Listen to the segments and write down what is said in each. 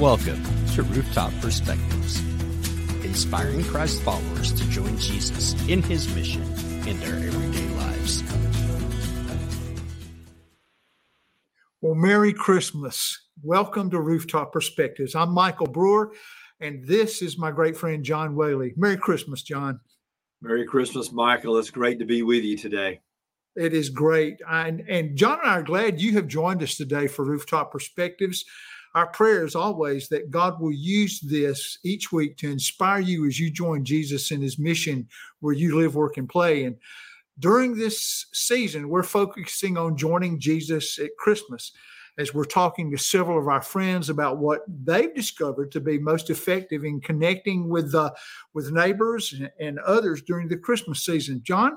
Welcome to Rooftop Perspectives, inspiring Christ followers to join Jesus in his mission in their everyday lives. Well, Merry Christmas. Welcome to Rooftop Perspectives. I'm Michael Brewer, and this is my great friend John Whaley. Merry Christmas, John. Merry Christmas, Michael. It's great to be with you today. It is great. And, and John and I are glad you have joined us today for Rooftop Perspectives our prayer is always that God will use this each week to inspire you as you join Jesus in his mission where you live, work, and play. And during this season, we're focusing on joining Jesus at Christmas as we're talking to several of our friends about what they've discovered to be most effective in connecting with uh, with neighbors and others during the Christmas season. John,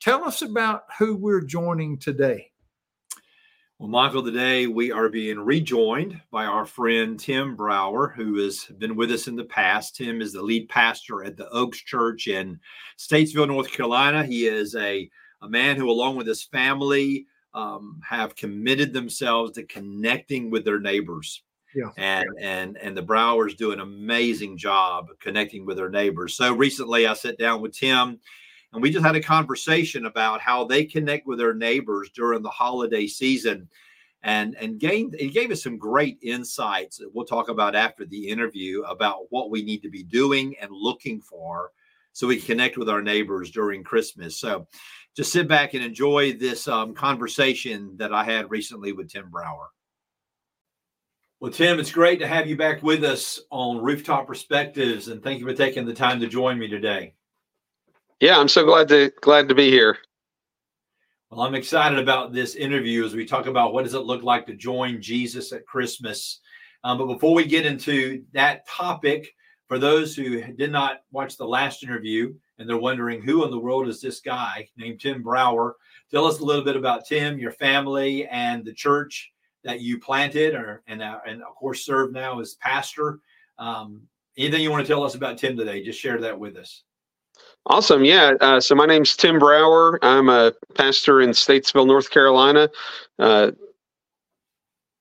tell us about who we're joining today. Well, Michael, today we are being rejoined by our friend Tim Brower, who has been with us in the past. Tim is the lead pastor at the Oaks Church in Statesville, North Carolina. He is a, a man who, along with his family, um, have committed themselves to connecting with their neighbors. Yeah. And and and the Browers do an amazing job connecting with their neighbors. So recently I sat down with Tim and we just had a conversation about how they connect with their neighbors during the holiday season. And and gained he gave us some great insights that we'll talk about after the interview about what we need to be doing and looking for so we connect with our neighbors during christmas. So just sit back and enjoy this um, conversation that i had recently with tim brower. Well tim it's great to have you back with us on rooftop perspectives and thank you for taking the time to join me today yeah, I'm so glad to glad to be here. Well, I'm excited about this interview as we talk about what does it look like to join Jesus at Christmas. Um, but before we get into that topic, for those who did not watch the last interview and they're wondering who in the world is this guy named Tim Brower, tell us a little bit about Tim, your family, and the church that you planted, or and uh, and of course serve now as pastor. Um, anything you want to tell us about Tim today? Just share that with us. Awesome. Yeah. Uh, so my name's Tim Brower. I'm a pastor in Statesville, North Carolina, uh,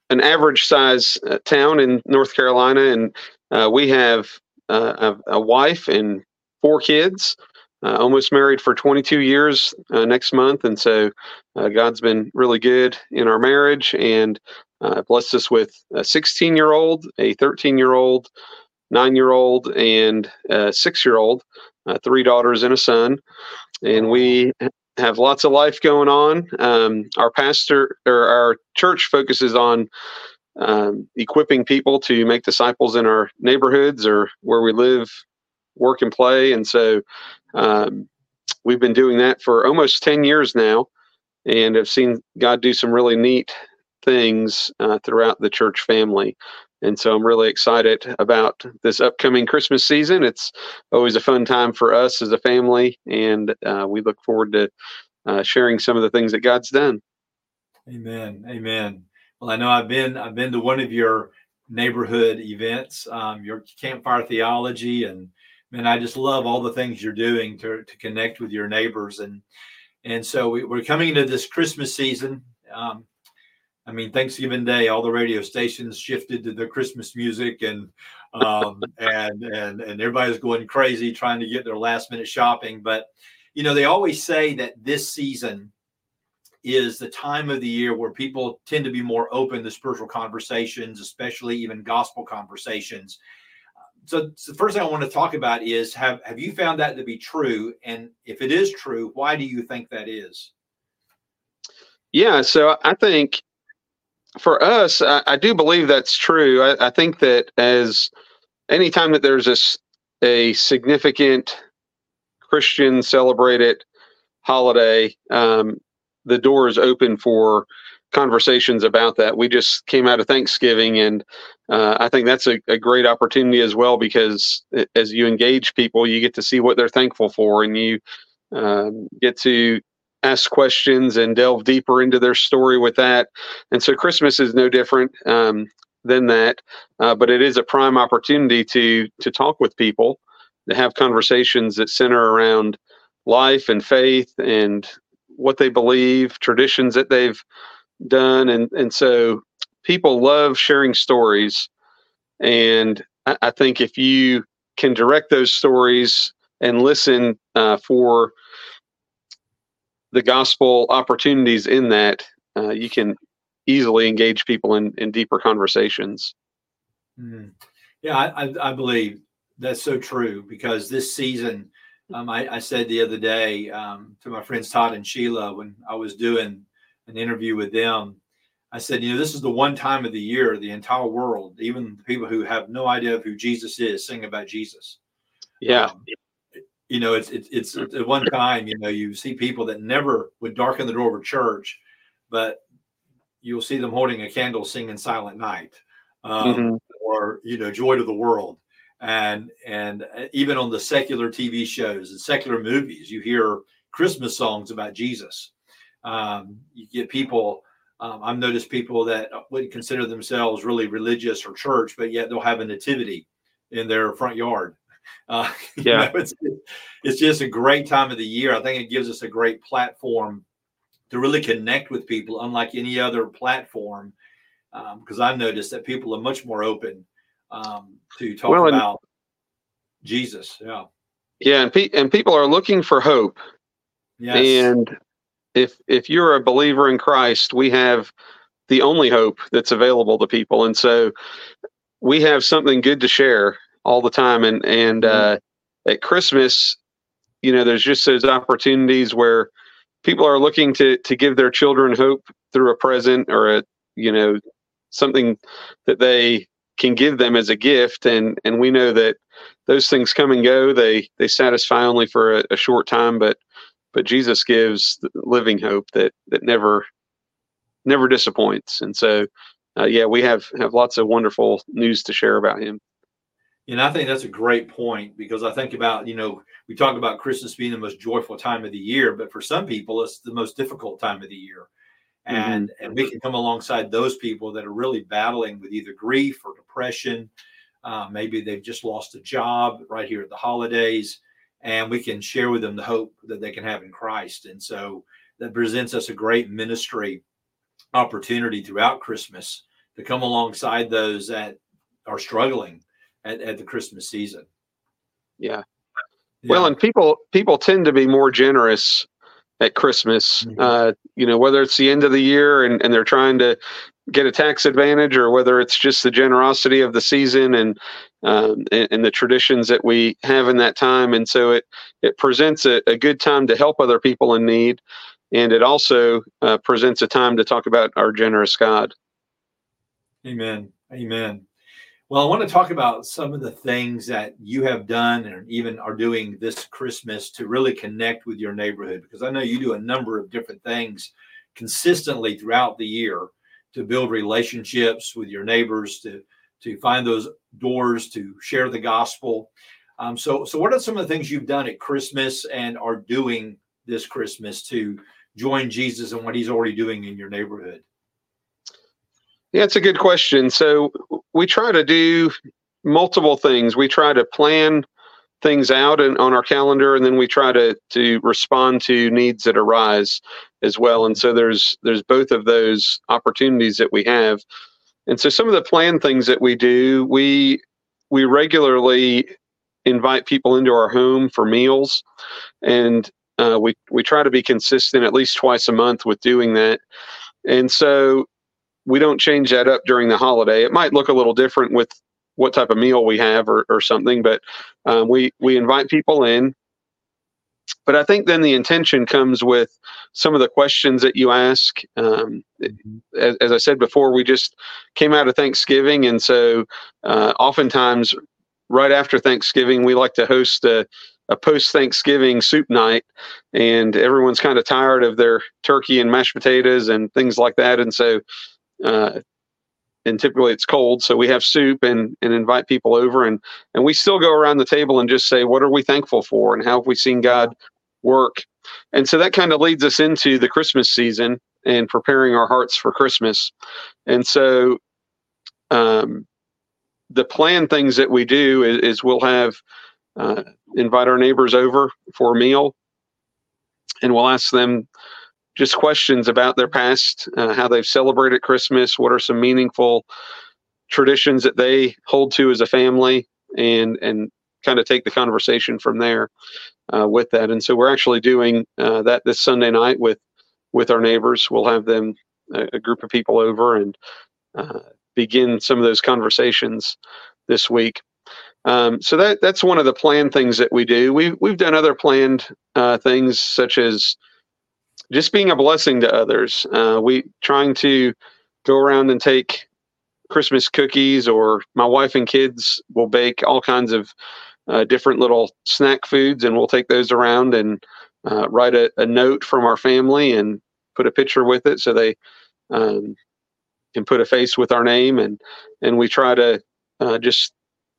an average size uh, town in North Carolina. And uh, we have uh, a, a, wife and four kids, uh, almost married for 22 years next month. And so God's been really good in our marriage and blessed us with a 16 year old, a 13 year old, nine year old, and six year old uh, three daughters and a son, and we have lots of life going on. Um, our pastor or our church focuses on um, equipping people to make disciples in our neighborhoods or where we live, work, and play. And so um, we've been doing that for almost 10 years now and have seen God do some really neat things uh, throughout the church family. And so I'm really excited about this upcoming Christmas season. It's always a fun time for us as a family, and uh, we look forward to uh, sharing some of the things that God's done. Amen. Amen. Well, I know I've been I've been to one of your neighborhood events, um, your campfire theology, and man, I just love all the things you're doing to to connect with your neighbors and and so we, are coming into this Christmas season. Um, I mean, Thanksgiving Day, all the radio stations shifted to the Christmas music, and um, and and and everybody's going crazy trying to get their last minute shopping. But you know, they always say that this season is the time of the year where people tend to be more open to spiritual conversations, especially even gospel conversations. So, so the first thing I want to talk about is have have you found that to be true? And if it is true, why do you think that is? Yeah, so I think for us, I, I, do believe that's true. I, I, think that as anytime that there's a, a significant Christian celebrated holiday, um, the door is open for conversations about that. We just came out of Thanksgiving, and uh, I think that's a, a, great opportunity as well because as you engage people, you get to see what they're thankful for, and you um, get to ask questions and delve deeper into their story with that. And so Christmas is no different um, than that, uh, but it is a prime opportunity to to talk with people, to have conversations that center around life and faith and what they believe, traditions that they've done, and and so people love sharing stories And I, I think if you can direct those stories and listen uh, for the gospel opportunities in that, uh, you can easily engage people in, in deeper conversations. Mm. Yeah, I, I, believe that's so true because this season, um, I, I, said the other day um, to my friends Todd and Sheila when I was doing an interview with them, I said, you know, this is the one time of the year the entire world, even the people who have no idea of who Jesus is, sing about Jesus. Yeah. Um, you know, it's, it's, it's at one time, you know, you see people that never would darken the door of a church, but you'll see them holding a candle singing silent night um, mm-hmm. or, you know, joy to the world. And, and uh, even on the secular TV shows and secular movies, you hear Christmas songs about Jesus. Um, you get people, um, I've noticed people that wouldn't consider themselves really religious or church, but yet they'll have a nativity in their front yard. Uh, yeah, know, it's it's just a great time of the year. I think it gives us a great platform to really connect with people, unlike any other platform. Because um, I've noticed that people are much more open um, to talk well, about and, Jesus. Yeah, yeah, and pe- and people are looking for hope. Yes. and if if you're a believer in Christ, we have the only hope that's available to people, and so we have something good to share all the time. And and mm-hmm. uh, at Christmas, you know, there's just those opportunities where people are looking to to give their children hope through a present or a you know something that they can give them as a gift and and we know that those things come and go they they satisfy only for a, a short time but but Jesus gives living hope that that never never disappoints. And so, uh, yeah, we have have lots of wonderful news to share about him. And I think that's a great point because I think about you know we talk about Christmas being the most joyful time of the year, but for some people it's the most difficult time of the year. And mm-hmm. and we can come alongside those people that are really battling with either grief or depression. Uh, maybe they've just lost a job right here at the holidays and we can share with them the hope that they can have in Christ. And so that presents us a great ministry opportunity throughout Christmas to come alongside those that are struggling at, at the Christmas season. Yeah. yeah. Well, and people people tend to be more generous at Christmas. Mm-hmm. Uh, you know, whether it's the end of the year and, and they're trying to get a tax advantage or whether it's just the generosity of the season and, um, and, and the traditions that we have in that time. And so it it presents a, a good time to help other people in need, and it also uh, presents a time to talk about our generous God. Amen. Amen. Well, I want to talk about some of the things that you have done and even are doing this Christmas to really connect with your neighborhood because I know you do a number of different things consistently throughout the year to build relationships with your neighbors, to to find those doors to share the gospel. Um, so, so what are some of the things you've done at Christmas and are doing this Christmas to join Jesus and what He's already doing in your neighborhood? Yeah, it's a good question. So we try to do multiple things. We try to plan things out and on our calendar and then we try to to respond to needs that arise as well and so there's there's both of those opportunities that we have and so some of the planned things that we do we we regularly invite people into our home for meals and uh, we we try to be consistent at least twice a month with doing that and so we don't change that up during the holiday it might look a little different with what type of meal we have or, or something. But um, we we invite people in. But I think then the intention comes with some of the questions that you ask. Um, mm-hmm. as, as, I said before, we just came out of Thanksgiving, and so uh, oftentimes right after Thanksgiving, we like to host a, a post Thanksgiving soup night, and everyone's kind of tired of their turkey and mashed potatoes and things like that. And so uh, and typically it's cold so we have soup and and invite people over and and we still go around the table and just say what are we thankful for and how have we seen god work? And so that kind of leads us into the christmas season and preparing our hearts for christmas. And so um, the plan things that we do is, is we'll have uh, invite our neighbors over for a meal and we'll ask them just questions about their past, uh, how they've celebrated Christmas, what are some meaningful traditions that they hold to as a family and and kind of take the conversation from there uh, with that. And so we're actually doing uh, that this Sunday night with with our neighbors. We'll have them a, a group of people over and uh, begin some of those conversations this week. Um, so that that's one of the planned things that we do. We we've done other planned uh, things such as just being a blessing to others. Uh, we trying to go around and take Christmas cookies, or my wife and kids will bake all kinds of uh, different little snack foods, and we'll take those around and uh, write a, a, note from our family and put a picture with it so they um, can put a face with our name, and and we try to uh, just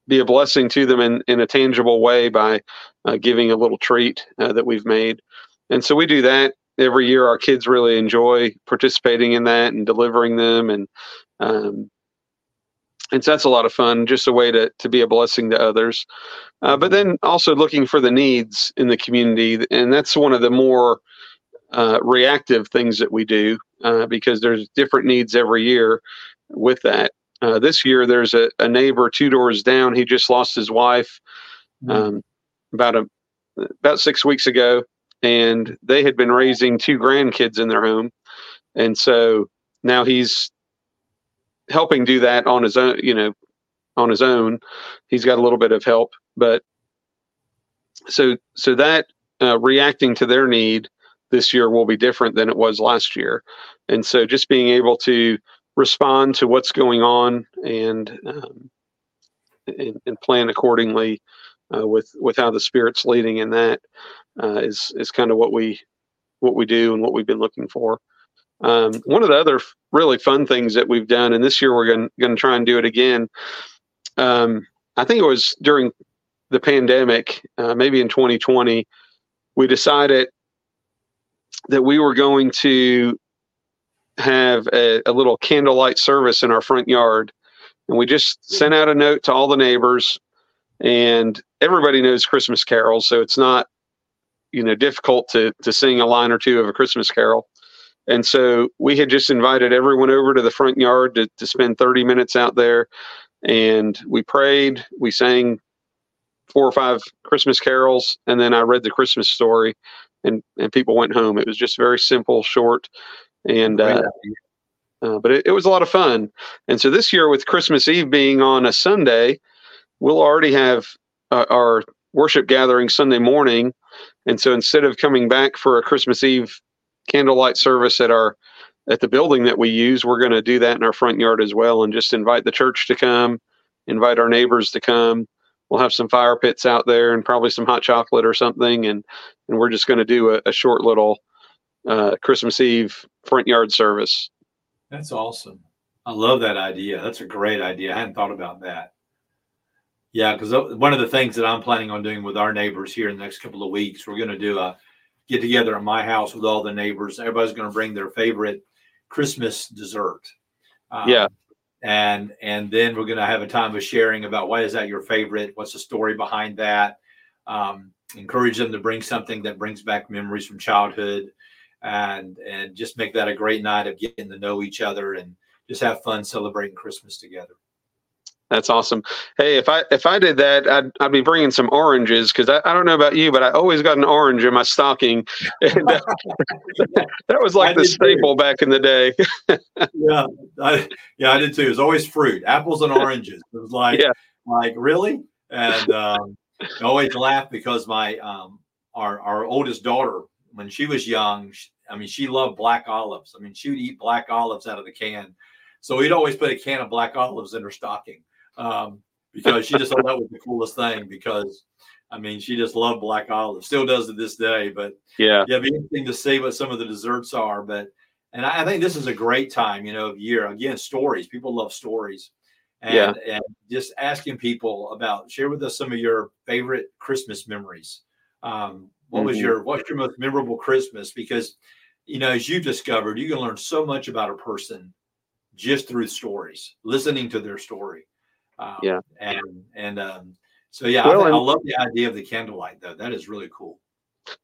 be a blessing to them in, in a tangible way by uh, giving a little treat uh, that we've made. And so we do that every year. Our kids really enjoy participating in that and delivering them, and um, and so that's a lot of fun. Just a way to to be a blessing to others. Uh, but then also looking for the needs in the community, and that's one of the more uh, reactive things that we do uh, because there's different needs every year with that. Uh, this year, there's a, a, neighbor two doors down. He just lost his wife hmm. um, about a about six weeks ago, and they had been raising two grandkids in their home, and so now he's helping do that on his own. You know, on his own, he's got a little bit of help, but so so that uh, reacting to their need this year will be different than it was last year, and so just being able to respond to what's going on and um, and, and, plan accordingly uh, with with how the spirit's leading in that uh, is is kind of what we what we do and what we've been looking for. Um, one of the other really fun things that we've done, and this year we're going to try and do it again. Um, I think it was during the pandemic, uh, maybe in 2020, we decided that we were going to have a, a little candlelight service in our front yard. And we just sent out a note to all the neighbors, and everybody knows Christmas carols, so it's not you know difficult to to sing a line or two of a Christmas carol. And so we had just invited everyone over to the front yard to, to spend 30 minutes out there. And we prayed, we sang four or five Christmas carols, and then I read the Christmas story and, and people went home. It was just very simple, short, and uh, uh, but it, it, was a lot of fun. And so this year, with Christmas Eve being on a Sunday, we'll already have uh, our worship gathering Sunday morning. And so instead of coming back for a Christmas Eve candlelight service at our at the building that we use, we're going to do that in our front yard as well, and just invite the church to come, invite our neighbors to come. We'll have some fire pits out there and probably some hot chocolate or something, and and we're just going to do a, a short little uh, Christmas Eve front yard service. That's awesome. I love that idea. That's a great idea. I hadn't thought about that. Yeah, because one of the things that I'm planning on doing with our neighbors here in the next couple of weeks, we're going to do a get together at my house with all the neighbors. Everybody's going to bring their favorite Christmas dessert. Um, yeah. And and then we're going to have a time of sharing about why is that your favorite? What's the story behind that? Um, encourage them to bring something that brings back memories from childhood and and just make that a great night of getting to know each other and just have fun celebrating Christmas together. That's awesome. Hey, if I if I did that, I'd I'd be bringing some oranges because I, I don't know about you, but I always got an orange in my stocking. And, uh, that was like I the staple too. back in the day. yeah, I, yeah, I did too. It was always fruit, apples and oranges. It was like, yeah. like really, and um, I always laugh because my um, our our oldest daughter when she was young, she, I mean, she loved black olives. I mean, she would eat black olives out of the can. So we'd always put a can of black olives in her stocking um, because she just thought that was the coolest thing. Because I mean, she just loved black olives, still does to this day. But yeah, yeah, be interesting to see what some of the desserts are. But and I, I think this is a great time, you know, of year. Again, stories. People love stories. And, yeah. and just asking people about share with us some of your favorite Christmas memories. Um, what mm-hmm. was your what's your most memorable Christmas? Because you know, as you've discovered, you can learn so much about a person just through stories, listening to their story. Um, yeah, and and um, so yeah, well, I, I, love the idea of the candlelight though. That is really cool.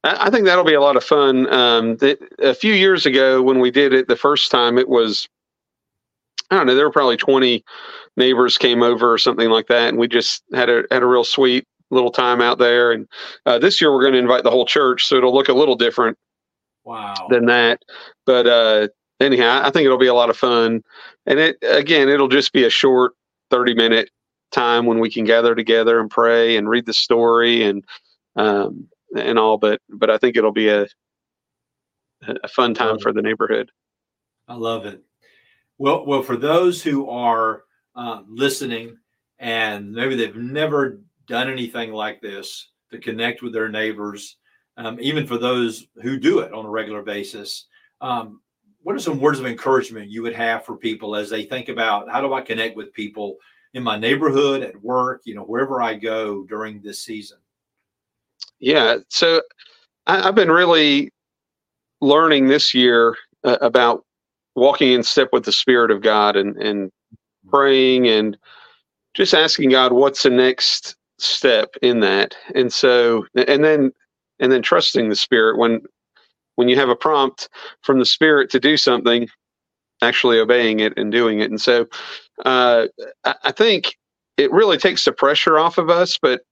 I think that'll be a lot of fun. Um, the, a few years ago, when we did it the first time, it was I don't know. There were probably 20, neighbors came over or something like that, and we just had a had a real sweet little time out there. And uh, this year we're going to invite the whole church, so it'll look a little different. Wow. Than that, but uh, anyhow, I think it'll be a lot of fun. And it again, it'll just be a short thirty minute time when we can gather together and pray and read the story and um, and all. But but I think it'll be a a fun time for the neighborhood. I love it. Well, well, for those who are uh, listening and maybe they've never done anything like this to connect with their neighbors, um, even for those who do it on a regular basis, um, what are some words of encouragement you would have for people as they think about how do I connect with people in my neighborhood, at work, you know, wherever I go during this season? Yeah, so I, have been really learning this year uh, about walking in step with the Spirit of God and and praying and just asking God what's the next step in that. And so and then and then trusting the Spirit when when you have a prompt from the Spirit to do something, actually obeying it and doing it. And so uh, I, I think it really takes the pressure off of us, but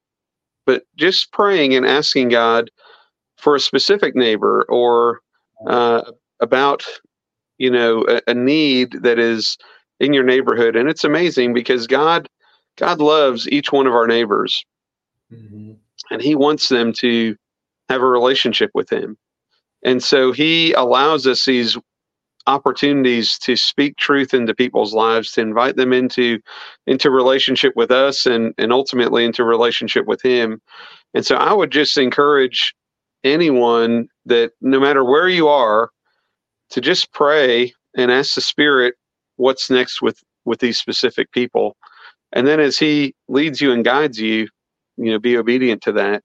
but just praying and asking God for a specific neighbor or uh, about you know a, a, need that is in your neighborhood and it's amazing because god god loves each one of our neighbors mm-hmm. and he wants them to have a relationship with him and so he allows us these opportunities to speak truth into people's lives to invite them into into relationship with us and and ultimately into relationship with him. And so i would just encourage anyone that no matter where you are to just pray and ask the spirit what's next with with these specific people. And then as he leads you and guides you you know be obedient to that.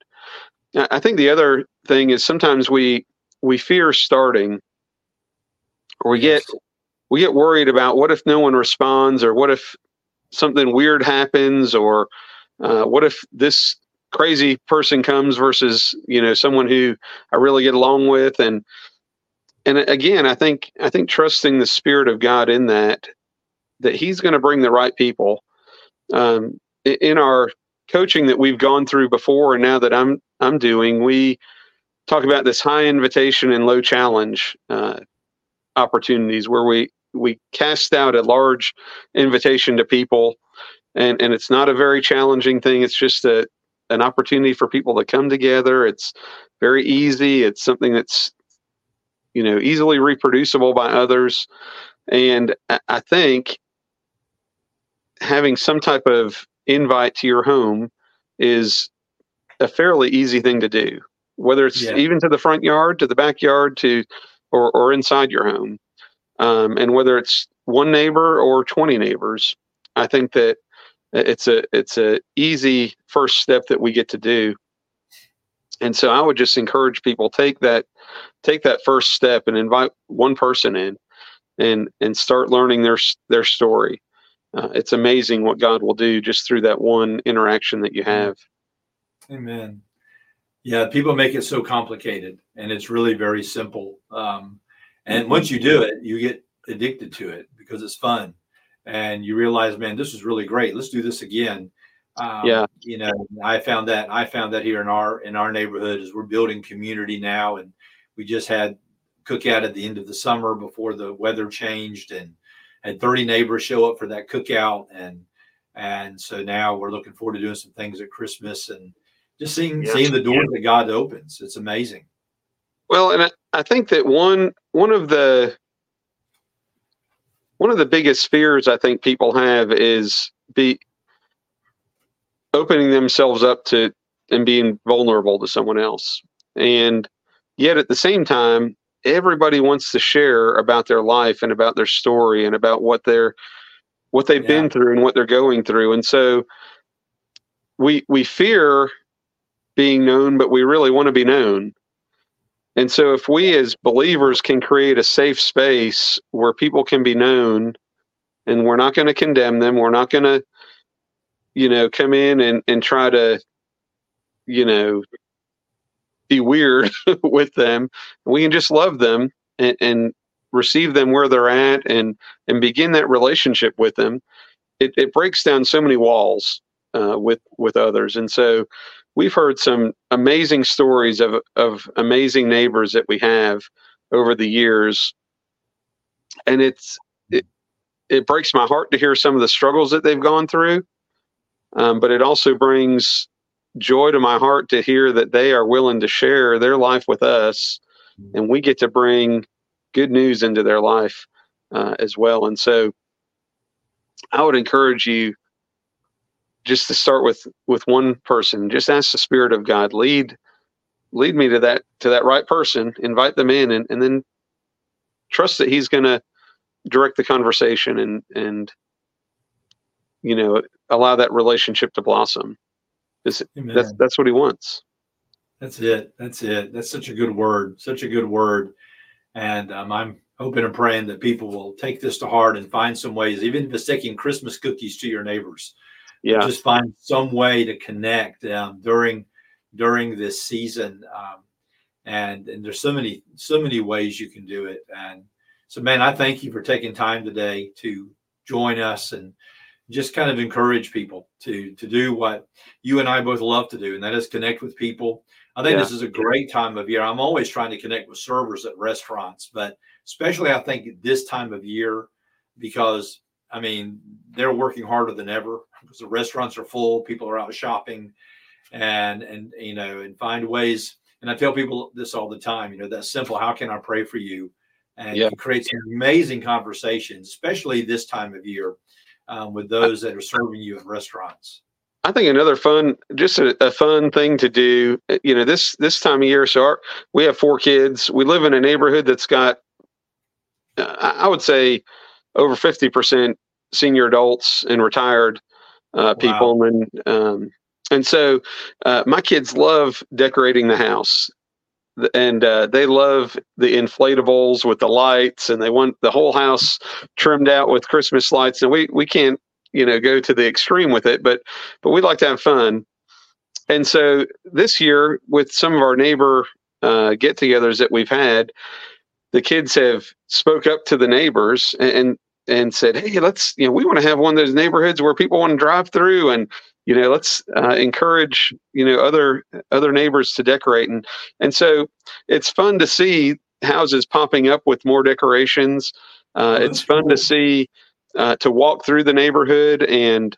I think the other thing is sometimes we we fear starting or we get we get worried about what if no one responds or what if something weird happens or uh, what if this crazy person comes versus you know someone who I really get along with. And and again I think I think trusting the spirit of God in that that he's going to bring the right people. Um, in our coaching that we've gone through before and now that I'm I'm doing we talk about this high invitation and low challenge uh, opportunities where we we cast out a large invitation to people and and it's not a very challenging thing it's just a an opportunity for people to come together. It's very easy. It's something that's you know easily reproducible by others, and I think having some type of invite to your home is a fairly easy thing to do, whether it's yeah. even to the front yard, to the backyard, to or, or inside your home, um, and whether it's one neighbor or twenty neighbors. I think that it's a it's a easy first step that we get to do. And so i would just encourage people take that take that first step and invite one person in and and start learning their their story. Uh, it's amazing what god will do just through that one interaction that you have. Amen yeah people make it so complicated and it's really very simple um, and once you do it you get addicted to it because it's fun and you realize, man, this is really great. Let's do this again. Um, yeah. You know, I found that I found that here in our in our neighborhood as we're building community now, and we just had cookout at the end of the summer before the weather changed, and had 30 neighbors show up for that cookout, and and so now we're looking forward to doing some things at Christmas and just seeing yeah. seeing the door that God opens. It's amazing. Well, and I, I think that one one of the one of the biggest fears I think people have is be opening themselves up to and being vulnerable to someone else. And yet at the same time, everybody wants to share about their life and about their story and about what they're what they've yeah. been through and what they're going through. And so we we fear being known, but we really want to be known. And so, if we as believers can create a safe space where people can be known, and we're not going to condemn them, we're not going to, you know, come in and, and try to, you know, be weird with them. We can just love them and, and receive them where they're at and and begin that relationship with them. it, it breaks down so many walls uh, with with others, and so we've heard some amazing stories of of amazing neighbors that we have over the years, and it's it, it breaks my heart to hear some of the struggles that they've gone through, um, but it also brings joy to my heart to hear that they are willing to share their life with us, and we get to bring good news into their life uh, as well. And so, I would encourage you just to start with with one person. Just ask the Spirit of God lead lead me to that to that right person. Invite them in, and, and then trust that He's going to direct the conversation and and you know allow that relationship to blossom. That's that's what He wants. That's it. That's it. That's such a good word. Such a good word. And um, I'm hoping and praying that people will take this to heart and find some ways, even if it's taking Christmas cookies to your neighbors. Yeah. Just find some way to connect um, during during this season. Um, and and there's so many so many ways you can do it. And so, man, I thank you for taking time today to join us and just kind of encourage people to to do what you and I both love to do, and that is connect with people. I think yeah. this is a great time of year. I'm always trying to connect with servers at restaurants, but especially I think this time of year because I mean they're working harder than ever because the restaurants are full, people are out shopping, and and you know and find ways. And I tell people this all the time. You know that simple. How can I pray for you? And yeah. you create some amazing conversations, especially this time of year um, with those that are serving you in restaurants. I think another fun, just a, a, fun thing to do. You know, this this time of year. So our, we have four kids. We live in a neighborhood that's got I would say over 50% senior adults and retired uh, people. Wow. And, um, and so uh, my kids love decorating the house and uh, they love the inflatables with the lights and they want the whole house trimmed out with christmas lights and we, we can't you know go to the extreme with it but but we like to have fun and so this year with some of our neighbor uh, get-togethers that we've had the kids have spoke up to the neighbors and and said, "Hey, let's you know we want to have one of those neighborhoods where people want to drive through, and you know let's uh, encourage you know other other neighbors to decorate." And and so it's fun to see houses popping up with more decorations. Uh, it's fun cool. to see uh, to walk through the neighborhood and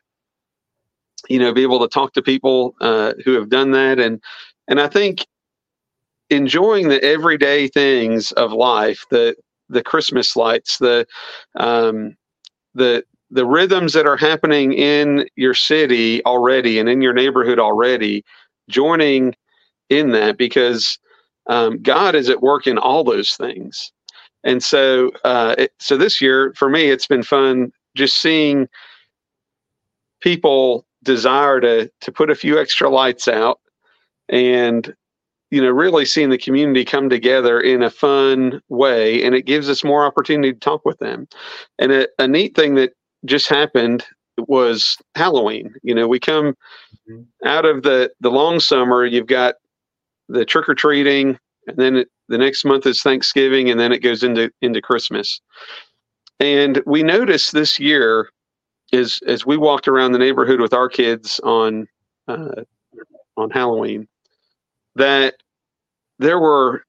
you know be able to talk to people uh, who have done that and and I think enjoying the everyday things of life, the the Christmas lights, the um, the the rhythms that are happening in your city already and in your neighborhood already, joining in that because um, God is at work in all those things. And so, uh, it, so this year for me, it's been fun just seeing people desire to to put a few extra lights out and you know, really seeing the community come together in a fun way, and it gives us more opportunity to talk with them. And a, a neat thing that just happened was Halloween. You know, we come mm-hmm. out of the the long summer. You've got the trick or treating, and then it, the next month is Thanksgiving, and then it goes into into Christmas. And we noticed this year, is as we walked around the neighborhood with our kids on uh, on Halloween, that there were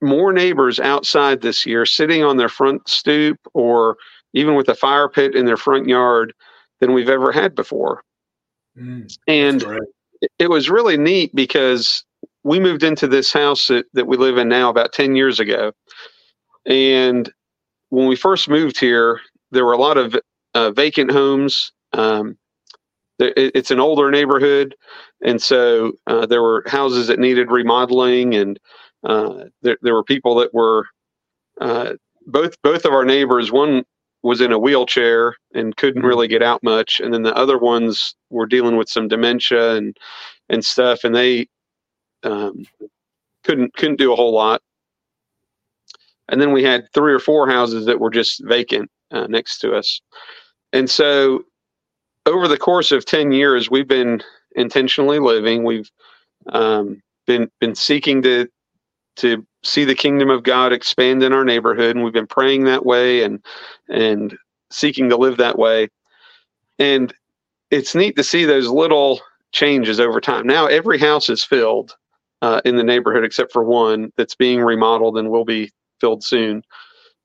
more neighbors outside this year sitting on their front stoop or even with a fire pit in their front yard than we've ever had before. Mm, and it was really neat because we moved into this house that, that we live in now about 10 years ago. And when we first moved here, there were a lot of uh, vacant homes. Um, it's an older neighborhood, and so uh, there were houses that needed remodeling, and uh, there, there were people that were uh, both both of our neighbors. One was in a wheelchair and couldn't mm-hmm. really get out much, and then the other ones were dealing with some dementia and and stuff, and they um, couldn't couldn't do a whole lot. And then we had three or four houses that were just vacant uh, next to us, and so over the course of 10 years, we've been intentionally living. We've um, been been seeking to to see the kingdom of God expand in our neighborhood, and we've been praying that way and and seeking to live that way. and it's neat to see those little changes over time. Now every house is filled uh, in the neighborhood except for one that's being remodeled and will be filled soon.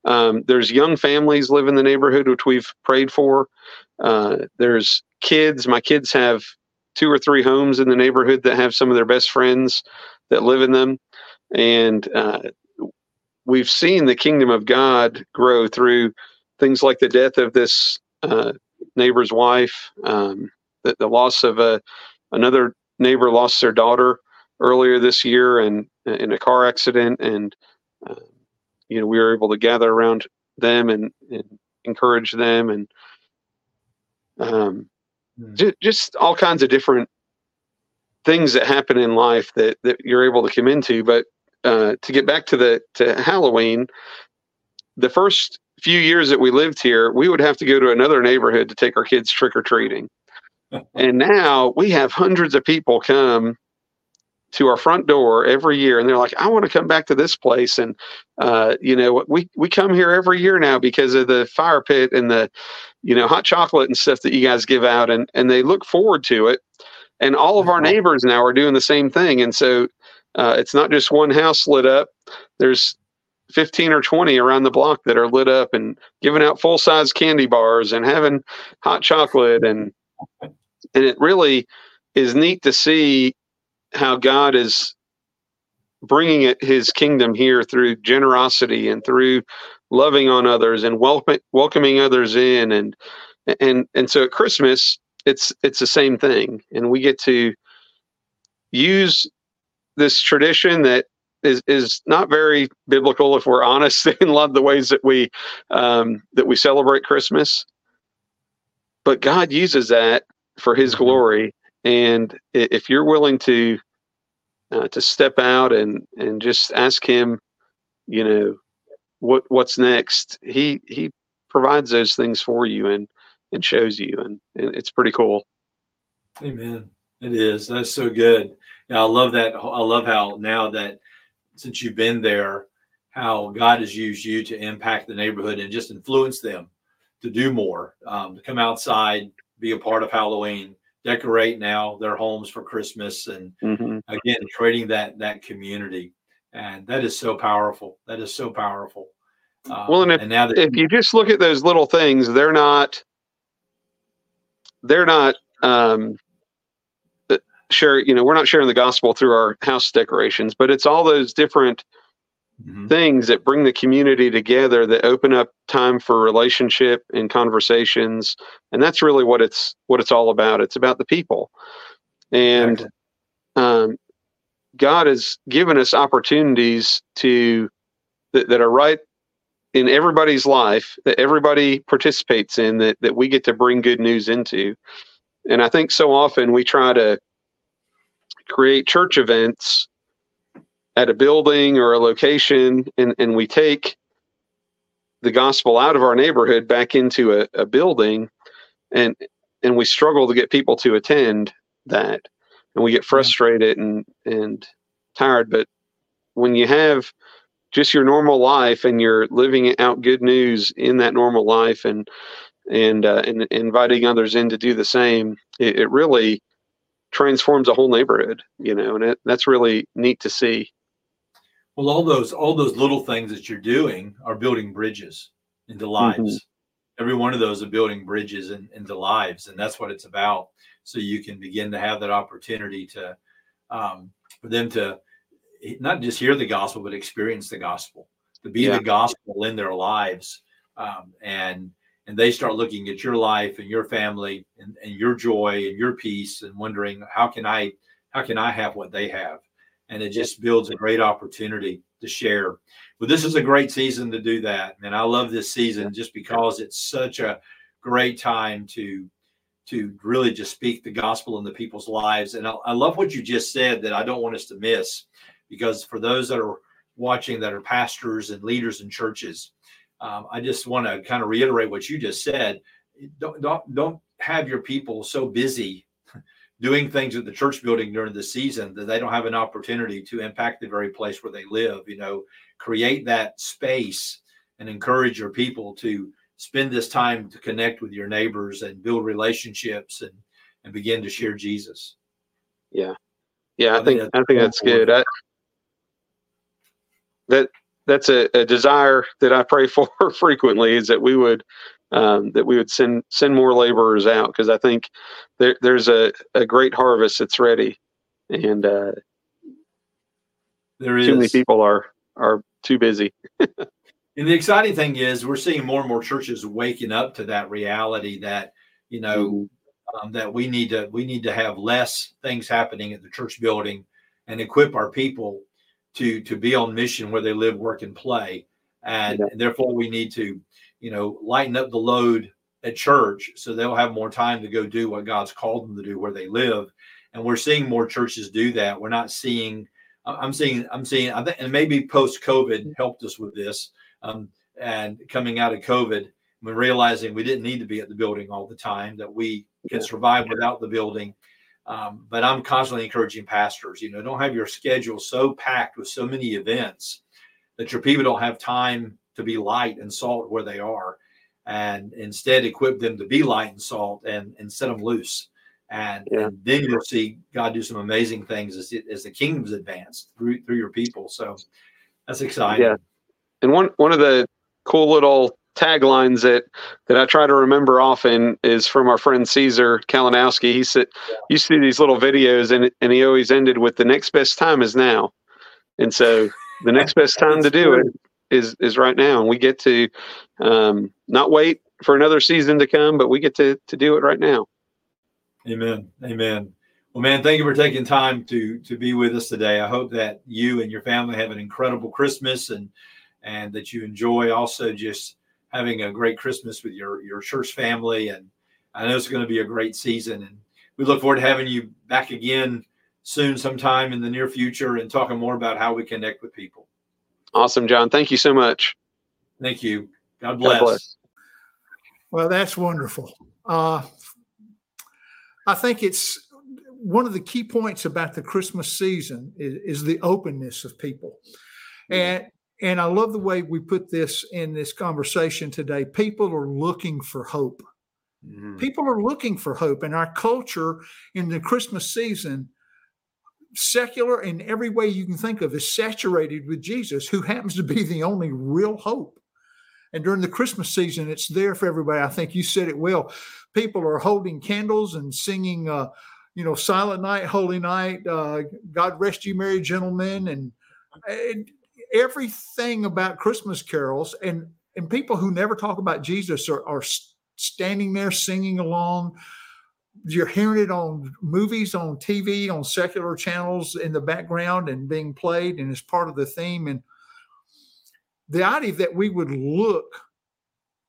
Um, there's young families live in the neighborhood, which we've prayed for. Uh, there's kids. My kids have two or three homes in the neighborhood that have some of their best friends that live in them, and uh, we've seen the kingdom of God grow through things like the death of this uh, neighbor's wife, um, the, the, loss of a another neighbor lost their daughter earlier this year and in a car accident, and uh, you know we were able to gather around them and, and encourage them and um, mm. j- just all kinds of different things that happen in life that, that you're able to come into. But uh, to get back to the to Halloween, the first few years that we lived here, we would have to go to another neighborhood to take our kids trick or treating. and now we have hundreds of people come to our front door every year and they're like i want to come back to this place and uh, you know we we come here every year now because of the fire pit and the you know hot chocolate and stuff that you guys give out and and they look forward to it. And all of our neighbors now are doing the same thing and so uh, it's not just one house lit up. There's 15 or 20 around the block that are lit up and giving out full size candy bars and having hot chocolate and and it really is neat to see how God is bringing it, his kingdom here through generosity and through loving on others and welcoming welcoming others in. And and and so at Christmas it's it's the same thing. And we get to use this tradition that is is not very biblical if we're honest in a lot of the ways that we um, that we celebrate Christmas. But God uses that for his mm-hmm. glory and if you're willing to uh, to step out and and just ask him, you know, what what's next, he he provides those things for you and and shows you, and, and it's pretty cool. Amen. It is. That's so good. Yeah, I love that. I love how now that since you've been there, how God has used you to impact the neighborhood and just influence them to do more, um, to come outside, be a part of Halloween, decorate now their homes for Christmas, and mm-hmm. again creating that that community, and that is so powerful. That is so powerful. Um, well, and if, and now that, if you just look at those little things, they're not they're not um, share. You know, we're not sharing the gospel through our house decorations, but it's all those different mm-hmm. things that bring the community together that open up time for relationship and conversations. And that's really what it's what it's all about. It's about the people. And um, god has given us opportunities to that, that are right in everybody's life that everybody participates in that, that we get to bring good news into. And i think so often we try to create church events at a building or a location and, and we take the gospel out of our neighborhood back into a, a building and and we struggle to get people to attend that. And we get frustrated and and tired but when you have just your normal life and you're living out good news in that normal life and and uh, and inviting others in to do the same it, it really transforms a whole neighborhood you know and it, that's really neat to see well, all those all those little things that you're doing are building bridges into lives. Mm-hmm. Every one of those are building bridges in, into lives, and that's what it's about. So you can begin to have that opportunity to um, for them to not just hear the gospel, but experience the gospel, to be yeah. the gospel in their lives, um, and and they start looking at your life and your family and, and your joy and your peace and wondering how can I how can I have what they have and it just builds a great opportunity to share. But this is a great season to do that, and I love this season just because it's such a great time to to really just speak the gospel in the people's lives. And I, I love what you just said that I don't want us to miss, because for those that are watching that are pastors and leaders in churches, um, I just want to kind of reiterate what you just said. Don't don't don't have your people so busy doing things at the church building during the season that they don't have an opportunity to impact the very place where they live you know create that space and encourage your people to spend this time to connect with your neighbors and build relationships and and begin to share Jesus. Yeah, yeah, I, I think, think I think that's good. I, that that's a, a, desire that I pray for frequently is that we would um, that we would send send more laborers out because I think there, there's a, a great harvest that's ready, and uh, there is too many people are are too busy. and the exciting thing is we're seeing more and more churches waking up to that reality that you know mm-hmm. um, that we need to we need to have less things happening at the church building and equip our people to to be on mission where they live, work, and play, and, yeah. and therefore we need to you know lighten up the load at church so they'll have more time to go do what God's called them to do where they live. And we're seeing more churches do that. We're not seeing I'm seeing, I'm seeing, I think, and maybe post COVID helped us with this. Um, and coming out of COVID, we're realizing we didn't need to be at the building all the time, that we can survive without the building. Um, but I'm constantly encouraging pastors, you know, don't have your schedule so packed with so many events that your people don't have time to be light and salt where they are. And instead, equip them to be light and salt and, and set them loose and, yeah. and, then you'll see God do some amazing things as, as the kingdom's advanced through through your people. So that's exciting. Yeah, and one one of the cool little taglines that that I try to remember often is from our friend Caesar Kalinowski. He said, yeah. "You see these little videos, and and he always ended with the next best time is now." And so the next best time to do it is is right now, and we get to um, not wait for another season to come, but we get to to do it right now. Amen. Amen. Well, man, thank you for taking time to to be with us today. I hope that you and your family have an incredible Christmas and and that you enjoy also just having a great Christmas with your your church family. And I know it's going to be a great season. And we look forward to having you back again soon, sometime in the near future, and talking more about how we connect with people. Awesome, John. Thank you so much. Thank you. God bless. God bless. Well, that's wonderful. Uh, I think it's one of the key points about the Christmas season is, is the openness of people. And and I love the way we put this in this conversation today. People are looking for hope. Mm-hmm. People are looking for hope. And our culture in the Christmas season, secular in every way you can think of, is saturated with Jesus, who happens to be the only real hope. And during the Christmas season, it's there for everybody. I think you said it well. People are holding candles and singing, uh, you know, Silent Night, Holy Night, uh, God Rest You Merry Gentlemen, and, and everything about Christmas carols. And and people who never talk about Jesus are, are standing there singing along. You're hearing it on movies, on TV, on secular channels in the background and being played, and it's part of the theme. And the idea that we would look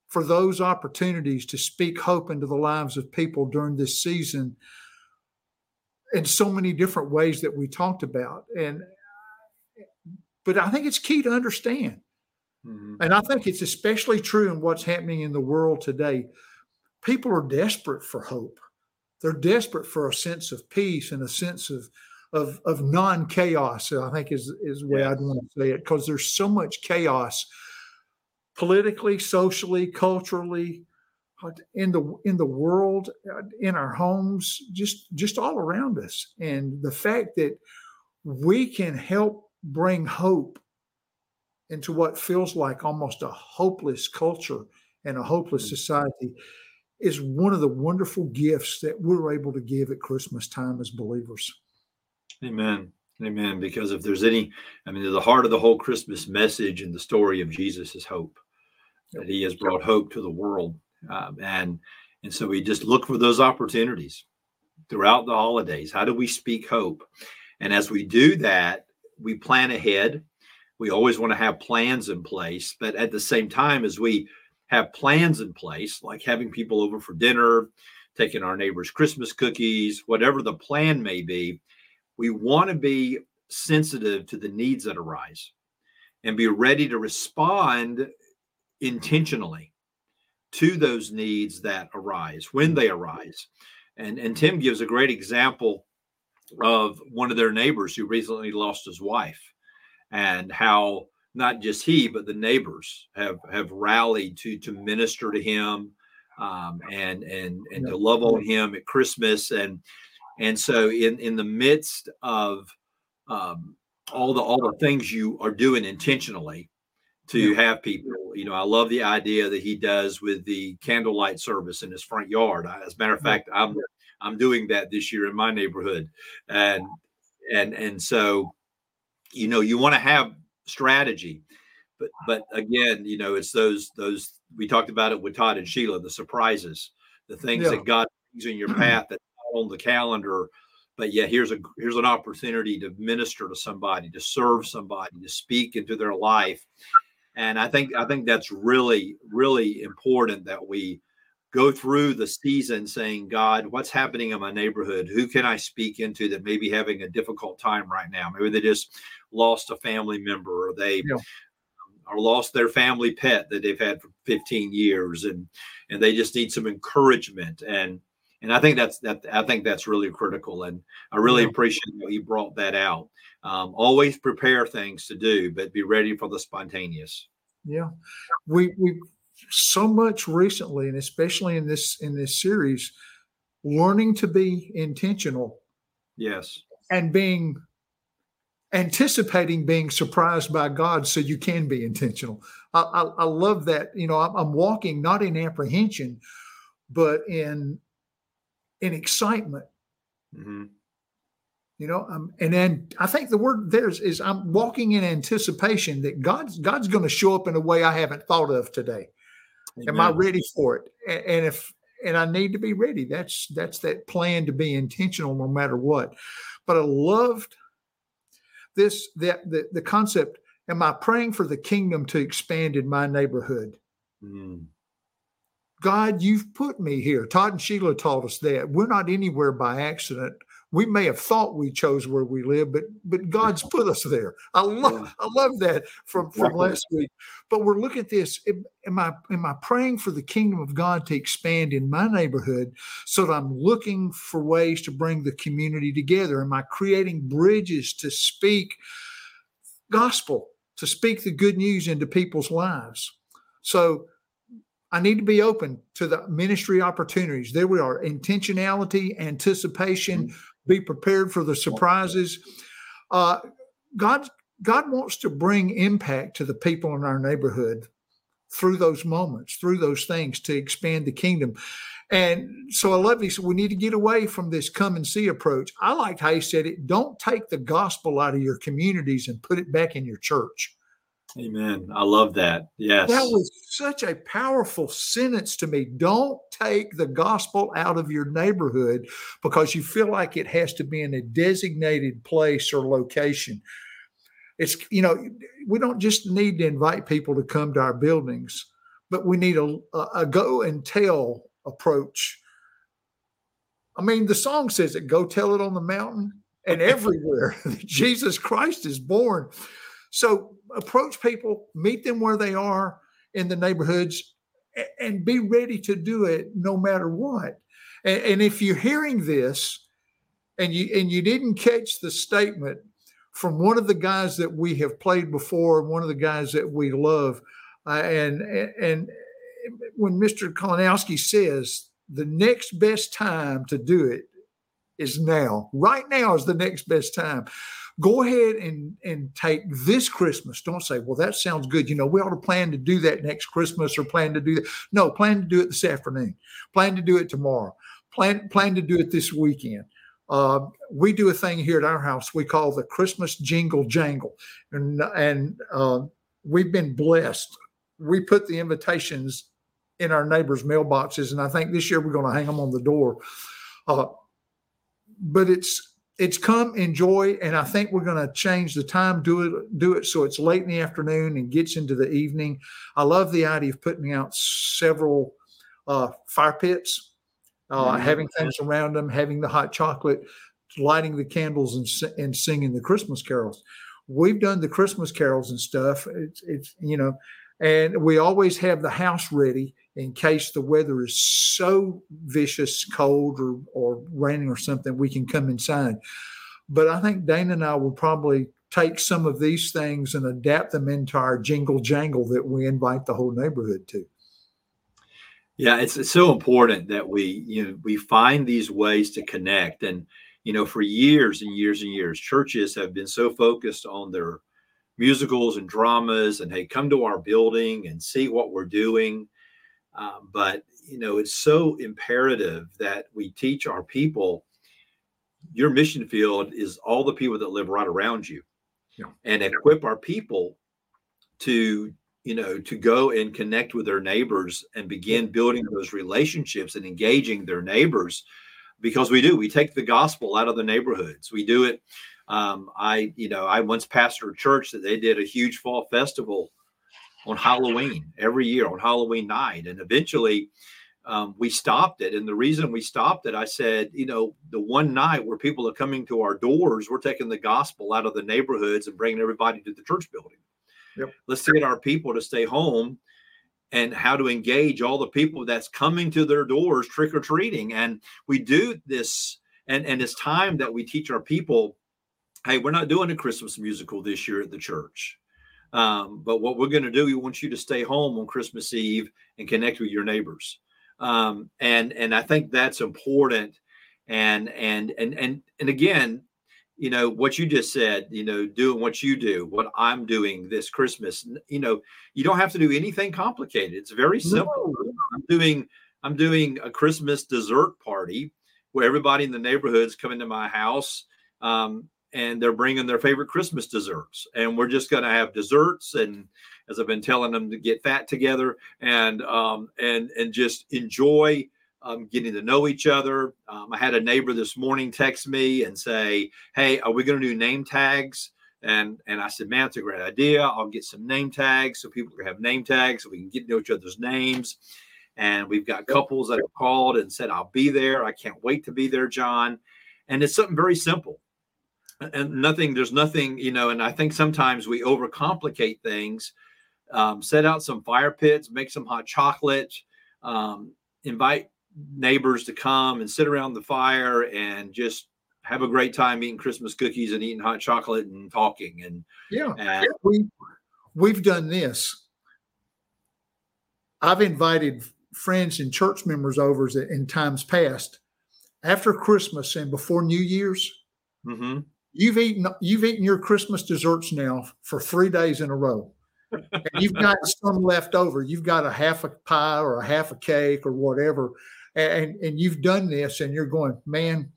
for those opportunities to speak hope into the lives of people during this season in so many different ways that we talked about and but i think it's key to understand mm-hmm. and i think it's especially true in what's happening in the world today people are desperate for hope they're desperate for a sense of peace and a sense of of of non-chaos i think is is the way i'd want to say it because there's so much chaos politically socially culturally uh, in the in the world uh, in our homes just just all around us and the fact that we can help bring hope into what feels like almost a hopeless culture and a hopeless mm. society is one of the wonderful gifts that we're able to give at Christmas time as believers. Amen. Amen. Because if there's any, I mean, the heart of the whole Christmas message and the story of Jesus is hope. That he has brought hope to the world, um, and and so we just look for those opportunities throughout the holidays. How do we speak hope? And as we do that, we plan ahead. We always want to have plans in place, but at the same time, as we have plans in place, like having people over for dinner, taking our neighbors' Christmas cookies, whatever the plan may be, we want to be sensitive to the needs that arise and be ready to respond intentionally to those needs that arise when they arise. And, and Tim gives a great example of one of their neighbors who recently lost his wife and how not just he, but the neighbors have have rallied to to minister to him um, and and and yeah. to love on him at Christmas and and so in in the midst of um, all the all the things you are doing intentionally to yeah. have people you know i love the idea that he does with the candlelight service in his front yard as a matter of fact i'm i'm doing that this year in my neighborhood and and and so you know you want to have strategy. But but again you know it's those those we talked about it with todd and sheila the surprises the things yeah. that god brings in your path that on the calendar but yeah here's a here's an opportunity to minister to somebody to serve somebody to speak into their life. And i think i think that's really really important that we go through the season saying god what's happening in my neighborhood who can i speak into that may be having a difficult time right now maybe they just lost a family member or they yeah. or lost their family pet that they've had for 15 years and and they just need some encouragement and and I think that's that. I think that's really critical, and I really yeah. appreciate that you brought that out. Um, always prepare things to do, but be ready for the spontaneous. Yeah, we we so much recently, and especially in this in this series, learning to be intentional. Yes, and being anticipating being surprised by God, so you can be intentional. I, I, I love that. You know, I'm, I'm walking not in apprehension, but in in excitement. Mm-hmm. You know, um, and then I think the word there's is I'm walking in anticipation that God's God's going to show up in a way I haven't thought of today. Amen. Am I ready for it? And, if and I need to be ready. That's that's that plan to be intentional no matter what. But I loved this that the, the concept. Am I praying for the kingdom to expand in my neighborhood? Mm. God, you've put me here. Todd and Sheila taught us that. We're not anywhere by accident. We may have thought we chose where we live, but but God's put us there. I love I love that from from last week. But we're looking at this. Am I am I praying for the kingdom of God to expand in my neighborhood so that I'm looking for ways to bring the community together? Am I creating bridges to speak gospel, to speak the good news into people's lives? So I need to be open to the ministry opportunities. There we are intentionality, anticipation, mm-hmm. Be prepared for the surprises. Uh, God, God wants to bring impact to the people in our neighborhood through those moments, through those things to expand the kingdom. And so I love these. We need to get away from this come and see approach. I liked how he said it. Don't take the gospel out of your communities and put it back in your church. Amen. I love that. Yes. That was such a powerful sentence to me. Don't take the gospel out of your neighborhood because you feel like it has to be in a designated place or location. It's, you know, we don't just need to invite people to come to our buildings, but we need a, a go and tell approach. I mean, the song says it go tell it on the mountain and everywhere. Jesus Christ is born. So approach people, meet them where they are in the neighborhoods, and be ready to do it no matter what. And, and if you're hearing this and you and you didn't catch the statement from one of the guys that we have played before, one of the guys that we love, uh, and and when Mr. Kalinowski says the next best time to do it is now. Right now is the next best time go ahead and and take this Christmas. Don't say, well, that sounds good. You know, we ought to plan to do that next Christmas or plan to do that. No, plan to do it this afternoon. Plan to do it tomorrow. Plan plan to do it this weekend. Uh, we do a thing here at our house we call the Christmas Jingle Jangle, and and uh, we've been blessed. We put the invitations in our neighbors' mailboxes, and I think this year we're going to hang them on the door. Uh, but it's it's come enjoy and i think we're going to change the time do it do it so it's late in the afternoon and gets into the evening. I love the idea of putting out several uh, fire pits uh, mm-hmm. having things around them having the hot chocolate lighting the candles and, and singing the christmas carols. We've done the christmas carols and stuff. It's, it's you know and we always have the house ready in case the weather is so vicious, cold or, or raining or something, we can come inside. But I think Dana and I will probably take some of these things and adapt them into our jingle jangle that we invite the whole neighborhood to. Yeah, it's, it's so important that we you know we find these ways to connect and you know for years and years and years churches have been so focused on their musicals and dramas and hey come to our building and see what we're doing. Um, but you know it's so imperative that we teach our people your mission field is all the people that live right around you. Yeah. and equip our people to you know to go and connect with their neighbors and begin building those relationships and engaging their neighbors because we do. We take the gospel out of the neighborhoods. We do it um, i you know i once pastored a church that they did a huge fall festival on halloween every year on halloween night and eventually um, we stopped it. And the reason we stopped it, I said, you know, the one night where people are coming to our doors, we're taking the gospel out of the neighborhoods and bringing everybody to the church building. Yep. Let's get our people to stay home and how to engage all the people that's coming to their doors trick or treating. And we do this, and, and it's time that we teach our people hey, we're not doing a Christmas musical this year at the church. Um, but what we're going to do, we want you to stay home on Christmas Eve and connect with your neighbors um, and and I think that's important. And and and and and again, you know what you just said. You know, doing what you do, what I'm doing this Christmas. You know, you don't have to do anything complicated. It's very simple. No. I'm doing I'm doing a Christmas dessert party where everybody in the neighborhoods coming to my house. Um, and they're bringing their favorite Christmas desserts, and we're just going to have desserts and as I've been telling them to get fat together and um, and and just enjoy um, getting to know each other. Um, I had a neighbor this morning text me and say, "Hey, are we going to do name tags?" And and I said, "Man, it's a great idea. I'll get some name tags so people can have name tags so we can get to know each other's names." And we've got couples that have called and said, "I'll be there. I can't wait to be there, John." And it's something very simple and nothing there's nothing you know and i think sometimes we overcomplicate things um, set out some fire pits, make some hot chocolate, um, invite neighbors to come and sit around the fire and just have a great time eating Christmas cookies and eating hot chocolate and talking. And yeah, and, we we've done this. I've invited friends and church members over in times past after Christmas and before New Year's. Mm-hmm. You've eaten you've eaten your Christmas desserts now for three days in a row and you've got some left over. You've got a half a pie or a half a cake or whatever, and and you've done this, and you're going, man,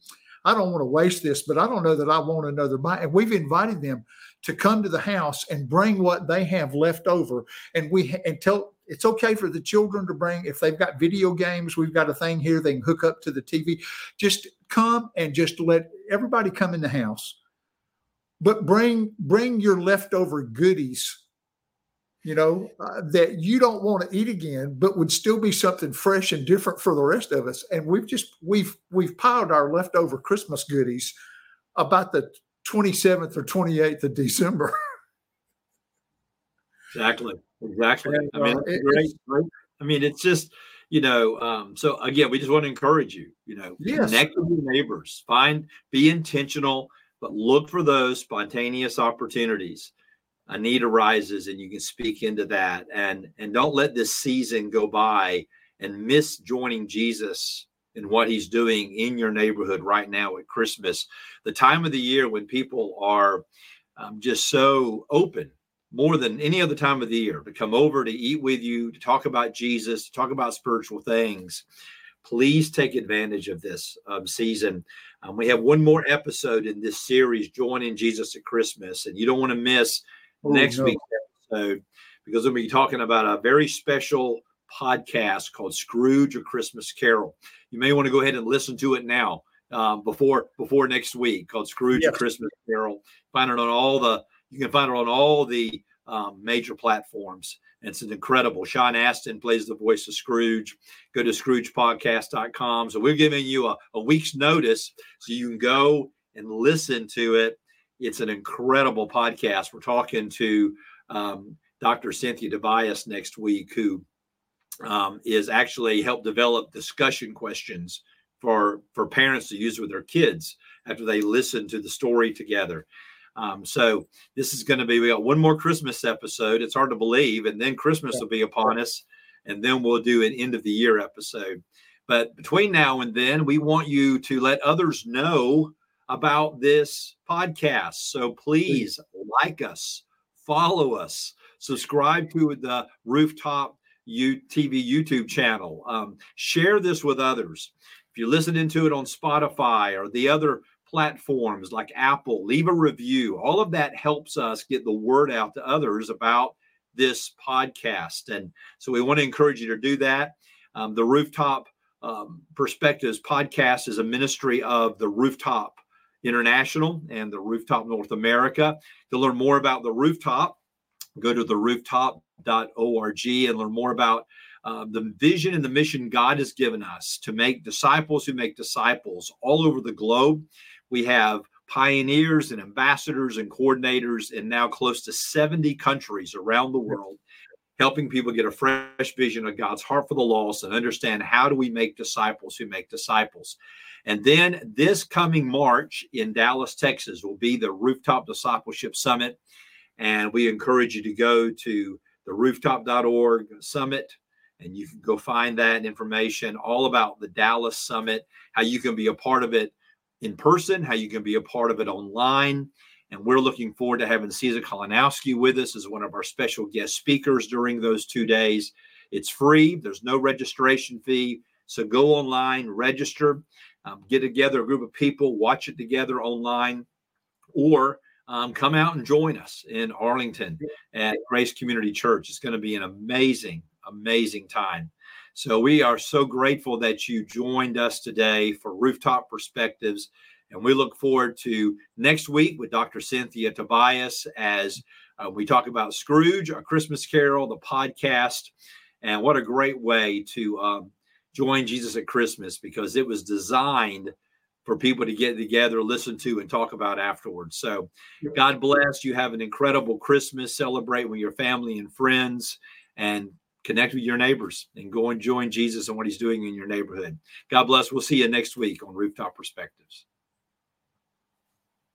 I don't want to waste this, but I don't know that I want another bite. And we've invited them to come to the house and bring what they have left over, and we and tell it's okay for the children to bring if they've got video games. We've got a thing here they can hook up to the TV. Just come and just let everybody come in the house, but bring bring your leftover goodies you know, uh, that you don't want to eat again, but would still be something fresh and different for the rest of us. And we've just we've we've piled our leftover Christmas goodies about the 27th or 28th of December. exactly. Exactly. And, I mean, uh, great, great. I mean, it's just, you know, um, so again, we just want to encourage you, you know, yes. connect with your neighbors, find, be intentional, but look for those spontaneous opportunities. A need arises and you can speak into that. And and don't let this season go by and miss joining jesus in what he's doing in your neighborhood right now at christmas. The time of the year when people are um, just so open more than any other time of the year to come over to eat with you to talk about jesus to talk about spiritual things please take advantage of this um, season um, we have one more episode in this series joining jesus at christmas and you don't want to miss oh, next no. week's episode because we'll be talking about a very special podcast called Scrooge a Christmas Carol. You may want to go ahead and listen to it now um, before before next week called Scrooge yes. a Christmas Carol. Find it on all the you can find it on all the um, major platforms. And It's an incredible. Sean Astin plays the voice of Scrooge. Go to scroogepodcast.com. So we're giving you a, a week's notice so you can go and listen to it it's an incredible podcast. We're talking to um, Dr. Cynthia Tobias next week, who um, is actually helped develop discussion questions for for parents to use with their kids after they listen to the story together. Um, so this is going to be we got one more Christmas episode. It's hard to believe, and then Christmas will be upon us, and then we'll do an end of the year episode. But between now and then, we want you to let others know about this podcast. So please like us, follow us, subscribe to the Rooftop U- TV YouTube channel. Um, share this with others. If you're listening to it on Spotify or the other platforms like Apple, leave a review. All of that helps us get the word out to others about this podcast. And so we want to encourage you to do that. Um, the Rooftop um, Perspectives podcast is a ministry of the Rooftop International and the Rooftop North America. To learn more about the Rooftop, go to the rooftop.org and learn more about uh, the vision and the mission God has given us to make disciples who make disciples all over the globe. We have pioneers and ambassadors and coordinators in now close to 70 countries around the world, helping people get a fresh vision of God's heart for the lost and understand how do we make disciples who make disciples. And then this coming March in Dallas, Texas, will be the Rooftop Discipleship Summit. And we encourage you to go to the rooftop.org summit and you can go find that information all about the Dallas Summit, how you can be a part of it in person, how you can be a part of it online. And we're looking forward to having Caesar Kalinowski with us as one of our special guest speakers during those two days. It's free, there's no registration fee. So go online, register, um, get together a group of people, watch it together online, or um, come out and join us in Arlington at Grace Community Church. It's going to be an amazing, amazing time. So we are so grateful that you joined us today for Rooftop Perspectives. And we look forward to next week with Dr. Cynthia Tobias as uh, we talk about Scrooge, a Christmas Carol, the podcast. And what a great way to um, join Jesus at Christmas because it was designed for people to get together, listen to, and talk about afterwards. So, God bless you. Have an incredible Christmas. Celebrate with your family and friends, and connect with your neighbors and go and join Jesus and what he's doing in your neighborhood. God bless. We'll see you next week on Rooftop Perspectives.